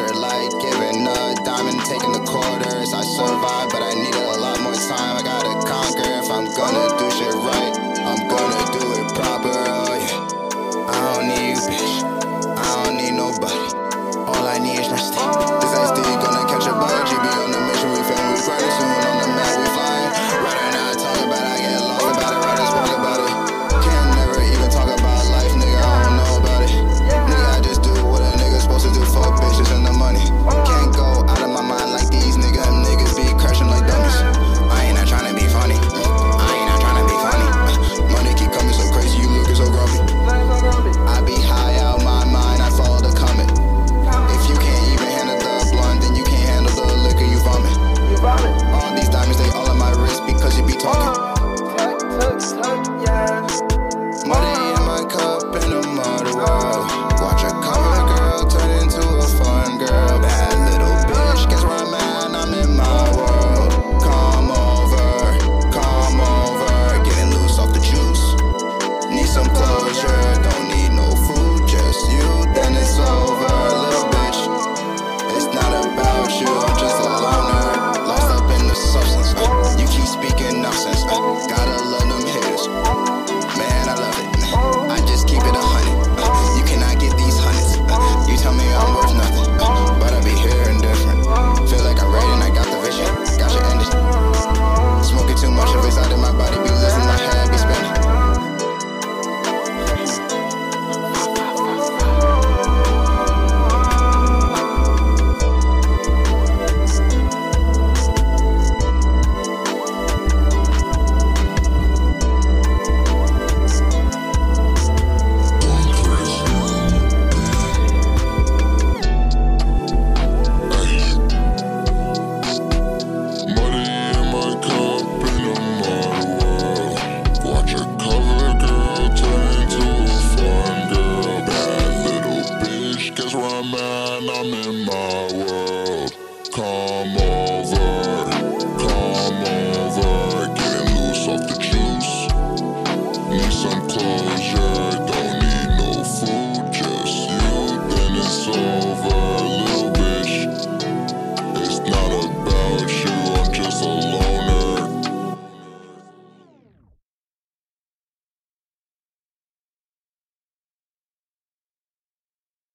like giving a diamond, taking the quarters. I survive, but I need a lot more time. I gotta conquer if I'm gonna do shirt